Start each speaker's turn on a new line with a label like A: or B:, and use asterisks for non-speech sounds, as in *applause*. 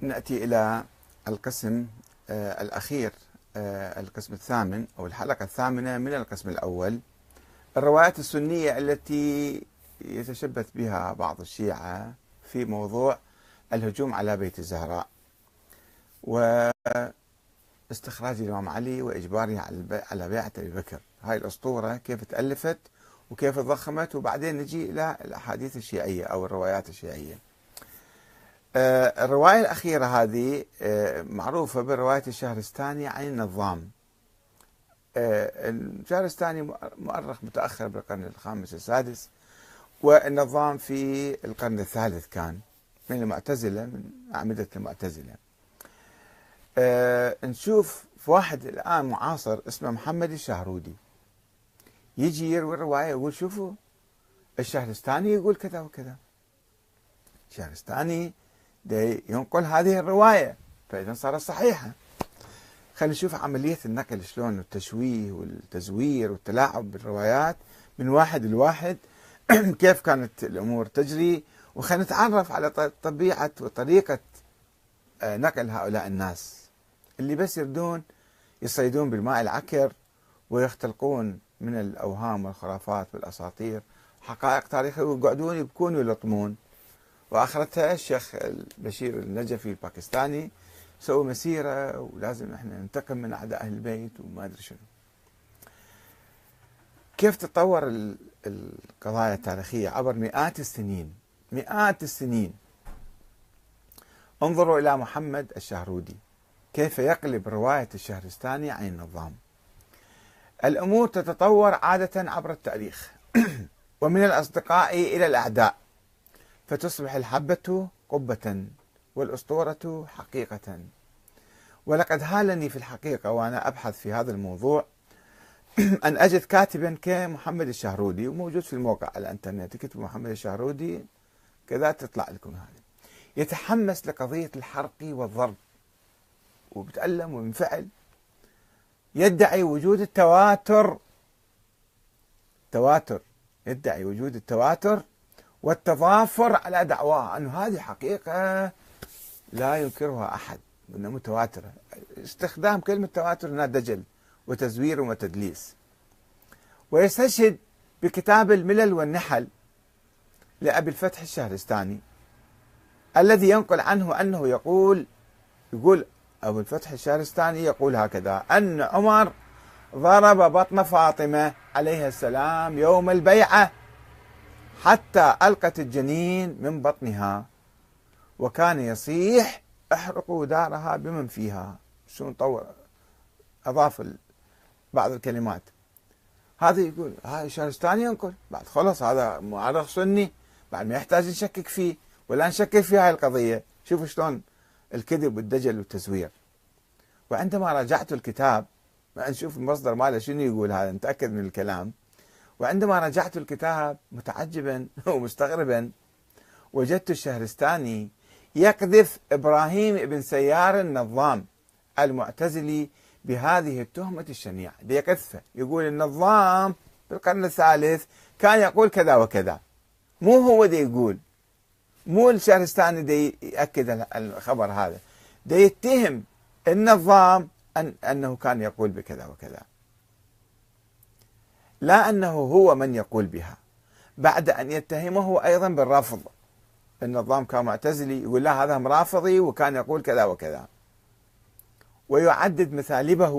A: نأتي إلى القسم آه، الأخير آه، القسم الثامن أو الحلقة الثامنة من القسم الأول. الروايات السنية التي يتشبث بها بعض الشيعة في موضوع الهجوم على بيت الزهراء واستخراج الإمام علي وإجباره على بيعة أبي بكر. هاي الأسطورة كيف تألفت وكيف تضخمت وبعدين نجي إلى الأحاديث الشيعية أو الروايات الشيعية. آه، الرواية الأخيرة هذه آه، معروفة بالرواية الشهرستاني عن النظام. آه، الشهرستاني مؤرخ متأخر بالقرن الخامس السادس والنظام في القرن الثالث كان من المعتزلة من أعمدة المعتزلة. نشوف واحد الآن معاصر اسمه محمد الشهرودي. يجي يروي الرواية يقول شوفوا الشهرستاني يقول كذا وكذا. الشهرستاني ينقل هذه الرواية فإذا صارت صحيحة خلينا نشوف عملية النقل شلون التشويه والتزوير والتلاعب بالروايات من واحد لواحد. *clears throat* كيف كانت الأمور تجري؟ وخلينا نتعرف على طبيعة وطريقة آه، نقل هؤلاء الناس. اللي بس يردون يصيدون بالماء العكر ويختلقون من الأوهام والخرافات والأساطير. حقائق تاريخية ويقعدون يبكون ويلطمون. وآخرتها الشيخ بشير النجفي الباكستاني سووا مسيرة ولازم إحنا ننتقم من أعداء أهل البيت وما أدري شنو. كيف تطور القضايا التاريخية عبر مئات السنين؟ مئات السنين. انظروا إلى محمد الشهرودي. كيف يقلب رواية الشهرستاني عن النظام. الأمور تتطور عادة عبر التاريخ. *clears throat* ومن الأصدقاء إلى الأعداء. فتصبح الحبة قبة والأسطورة حقيقة. ولقد هالني في الحقيقة وأنا أبحث في هذا الموضوع. *clears throat* أن أجد كاتبا كمحمد الشهرودي وموجود في الموقع على الإنترنت. كتب محمد الشهرودي كذا تطلع لكم هذا. يتحمس لقضية الحرق والضرب وبتألم وينفعل يدعي وجود التواتر. تواتر. يدعي وجود التواتر. والتضافر على دعواه أن هذه حقيقة لا ينكرها أحد أنها متواترة. استخدام كلمة تواتر أنها دجل وتزوير وتدليس. ويستشهد بكتاب الملل والنحل لأبي الفتح الشهرستاني الذي ينقل عنه أنه يقول يقول أبو الفتح الشهرستاني يقول هكذا أن عمر ضرب بطن فاطمة عليها السلام يوم البيعة حتى ألقت الجنين من بطنها وكان يصيح أحرقوا دارها بمن فيها. شو طور أضاف بعض الكلمات. هذا يقول هاي شهرستاني ينقل. بعد خلص هذا معرخ سني بعد ما يحتاج نشكك فيه ولا نشكك في هاي القضية. شوفوا شلون الكذب والدجل والتزوير. وعندما راجعت الكتاب نشوف المصدر ماله شنو يقول هذا؟ نتأكد من الكلام. وعندما رجعت الكتاب متعجبا *laughs* ومستغربا وجدت الشهرستاني يقذف إبراهيم بن سيار النظام المعتزلي بهذه التهمة الشنيعة. يقذفه يقول النظام في القرن الثالث كان يقول كذا وكذا. مو هو دي يقول. مو الشهرستاني دي يأكد الخبر هذا. دي يتهم النظام أن أنه كان يقول بكذا وكذا. لا أنه هو من يقول بها. بعد أن يتهمه أيضا بالرفض. النظام كان معتزلي يقول لا هذا مرافضي وكان يقول كذا وكذا. ويعدد مثالبه